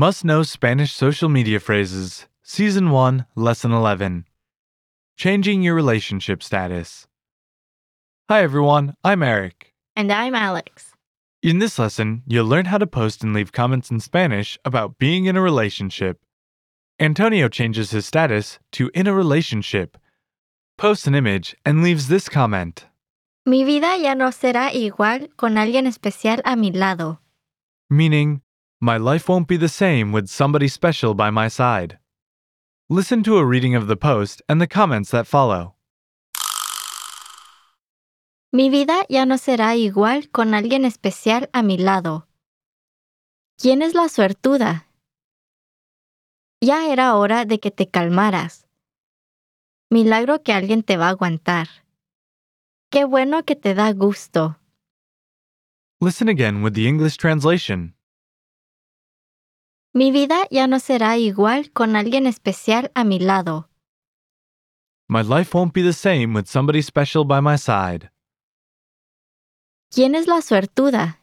Must Know Spanish Social Media Phrases, Season 1, Lesson 11 Changing Your Relationship Status. Hi everyone, I'm Eric. And I'm Alex. In this lesson, you'll learn how to post and leave comments in Spanish about being in a relationship. Antonio changes his status to in a relationship, posts an image, and leaves this comment. Mi vida ya no será igual con alguien especial a mi lado. meaning, my life won't be the same with somebody special by my side. Listen to a reading of the post and the comments that follow. Mi vida ya no será igual con alguien especial a mi lado. ¿Quién es la suertuda? Ya era hora de que te calmaras. Milagro que alguien te va a aguantar. Qué bueno que te da gusto. Listen again with the English translation. Mi vida ya no será igual con alguien especial a mi lado. My life won't be the same with somebody special by my side. ¿Quién es la suertuda?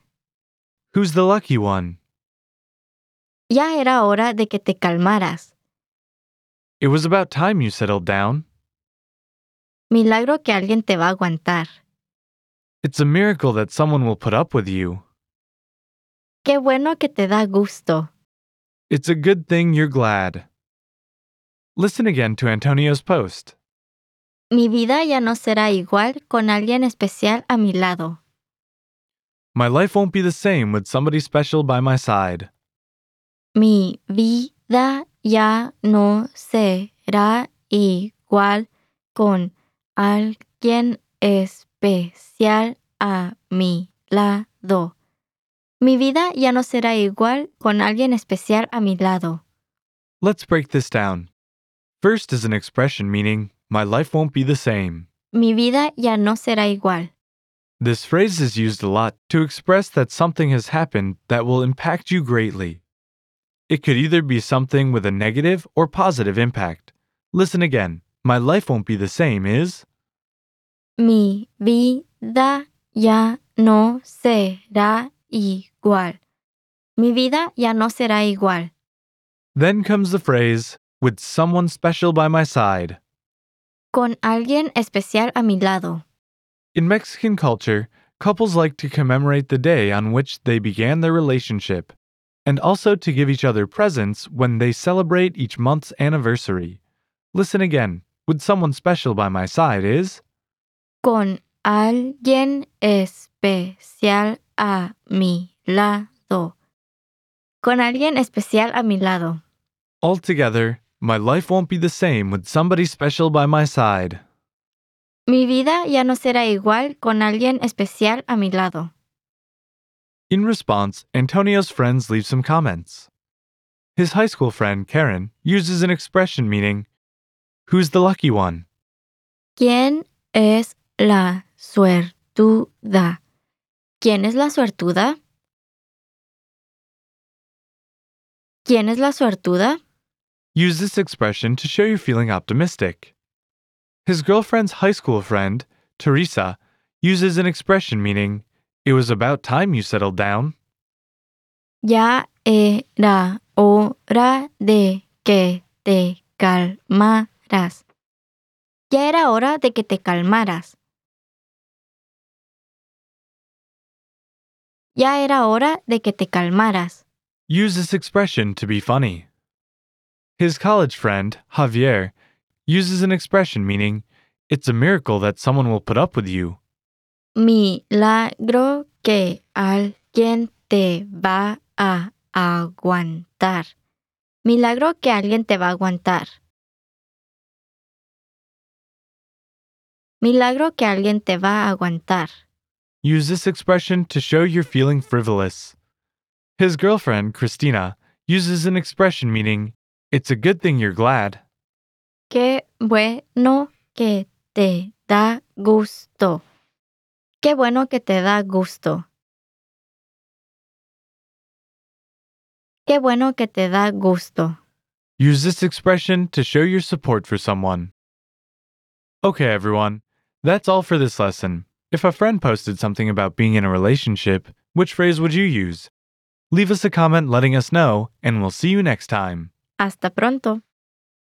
Who's the lucky one? Ya era hora de que te calmaras. It was about time you settled down. Milagro que alguien te va a aguantar. It's a miracle that someone will put up with you. Qué bueno que te da gusto. It's a good thing you're glad. Listen again to Antonio's post. Mi vida ya no será igual con alguien especial a mi lado. My life won't be the same with somebody special by my side. Mi vida ya no será igual con alguien especial a mi lado. Mi vida ya no será igual con alguien especial a mi lado. Let's break this down. First is an expression meaning, my life won't be the same. Mi vida ya no será igual. This phrase is used a lot to express that something has happened that will impact you greatly. It could either be something with a negative or positive impact. Listen again. My life won't be the same is Mi vida ya no será igual. Mi vida ya no será igual. Then comes the phrase, with someone special by my side. Con alguien especial a mi lado. In Mexican culture, couples like to commemorate the day on which they began their relationship, and also to give each other presents when they celebrate each month's anniversary. Listen again. With someone special by my side is Con alguien especial a mi lado. Con alguien especial a mi lado. altogether, my life won't be the same with somebody special by my side. Mi vida ya no será igual con alguien especial a mi lado. In response, Antonio's friends leave some comments. His high school friend, Karen, uses an expression meaning, Who's the lucky one? ¿Quién es la suertuda? ¿Quién es la suertuda? ¿Quién es la suertuda? Use this expression to show you're feeling optimistic. His girlfriend's high school friend, Teresa, uses an expression meaning, It was about time you settled down. Ya era hora de que te calmaras. Ya era hora de que te calmaras. Ya era hora de que te calmaras. Use this expression to be funny. His college friend, Javier, uses an expression meaning, It's a miracle that someone will put up with you. Milagro que alguien te va a aguantar. Milagro que alguien te va a aguantar. Milagro que alguien te va a aguantar. Use this expression to show you're feeling frivolous. His girlfriend, Christina, uses an expression meaning, It's a good thing you're glad. Qué bueno que te da gusto. Qué bueno que te da gusto. Qué bueno que te da gusto. Use this expression to show your support for someone. Okay, everyone. That's all for this lesson. If a friend posted something about being in a relationship, which phrase would you use? Leave us a comment letting us know, and we'll see you next time. Hasta pronto.